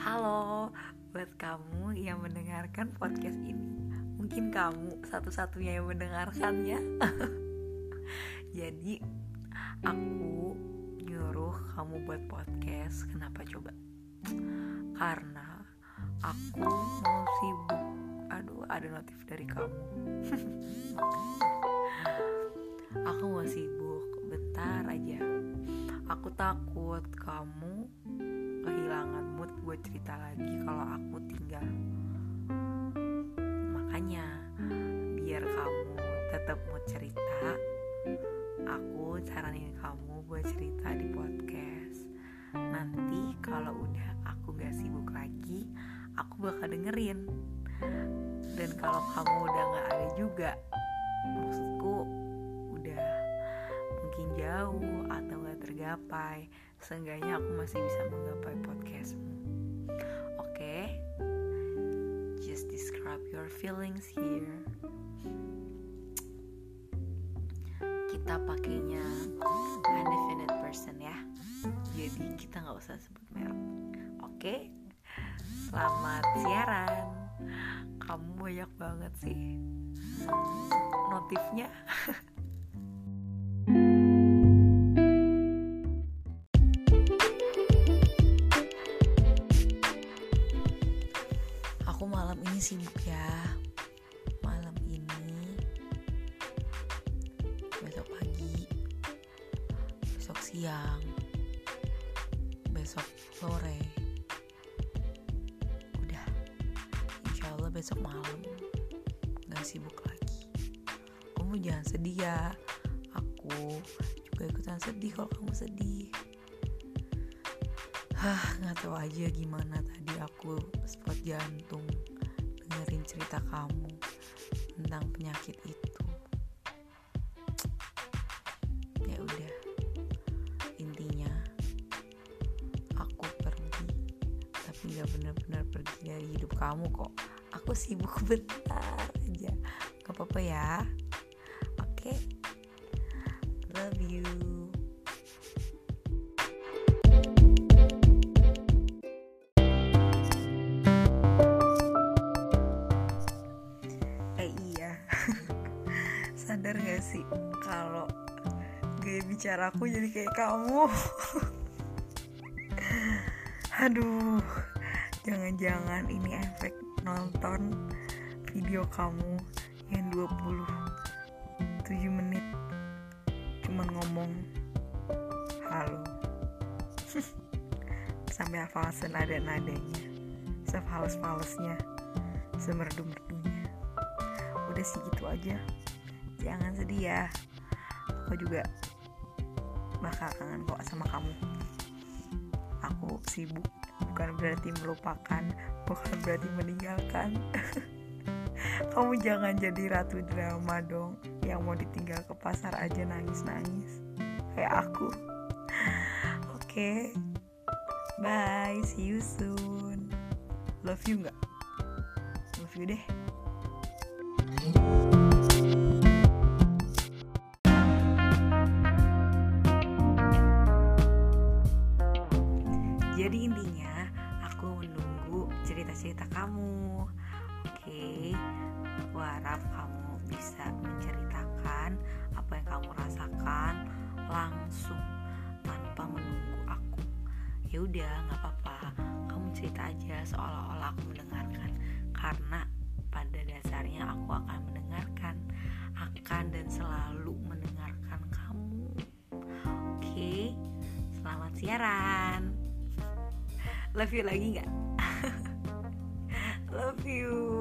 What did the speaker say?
Halo, buat kamu yang mendengarkan podcast ini. Mungkin kamu satu-satunya yang mendengarkannya Jadi aku nyuruh kamu buat podcast. Kenapa coba? Karena aku mau sibuk. Aduh ada notif dari kamu. Aku mau sibuk. Bentar aja. Aku takut kamu cerita lagi kalau aku tinggal. Makanya, biar kamu tetap mau cerita, aku saranin kamu buat cerita di podcast. Nanti kalau udah aku gak sibuk lagi, aku bakal dengerin. Dan kalau kamu udah gak ada juga, maksudku udah mungkin jauh atau gak tergapai, seenggaknya aku masih bisa menggapai podcastmu. Okay? just describe your feelings here. Kita pakainya undefinite person ya, jadi kita nggak usah sebut merek. Oke, okay? selamat siaran. Kamu banyak banget sih notifnya. malam ini sibuk ya. Malam ini besok pagi besok siang besok sore. Udah insya Allah besok malam gak sibuk lagi. Kamu jangan sedih ya. Aku juga ikutan sedih kalau kamu sedih. Hah, nggak tahu aja gimana tadi aku spot jantung dengerin cerita kamu tentang penyakit itu. Ya udah, intinya aku pergi, tapi nggak benar-benar pergi dari hidup kamu kok. Aku sibuk bentar aja, gak apa-apa ya. Oke, okay? love you. Sih. Kalau gaya bicara aku jadi kayak kamu. Aduh jangan-jangan ini efek nonton video kamu yang 27 menit cuman ngomong halo. Sampai hafal senada-nadanya sefales-falesnya semerdu-merdunya. Udah sih gitu aja jangan sedih ya. Aku juga bakal kangen kok sama kamu. Aku sibuk bukan berarti melupakan bukan berarti meninggalkan. Kamu jangan jadi ratu drama dong yang mau ditinggal ke pasar aja nangis-nangis. Kayak aku. Oke. Okay. bye see you soon. Love you nggak? Love you deh Jadi intinya aku menunggu cerita-cerita kamu. Oke, aku harap kamu bisa menceritakan apa yang kamu rasakan langsung tanpa menunggu aku. Ya udah, nggak apa-apa. Kamu cerita aja seolah-olah aku mendengarkan. Karena pada dasarnya aku akan mendengarkan, akan dan selalu mendengarkan kamu. Oke, selamat siaran. Love you lagi nggak? Love you.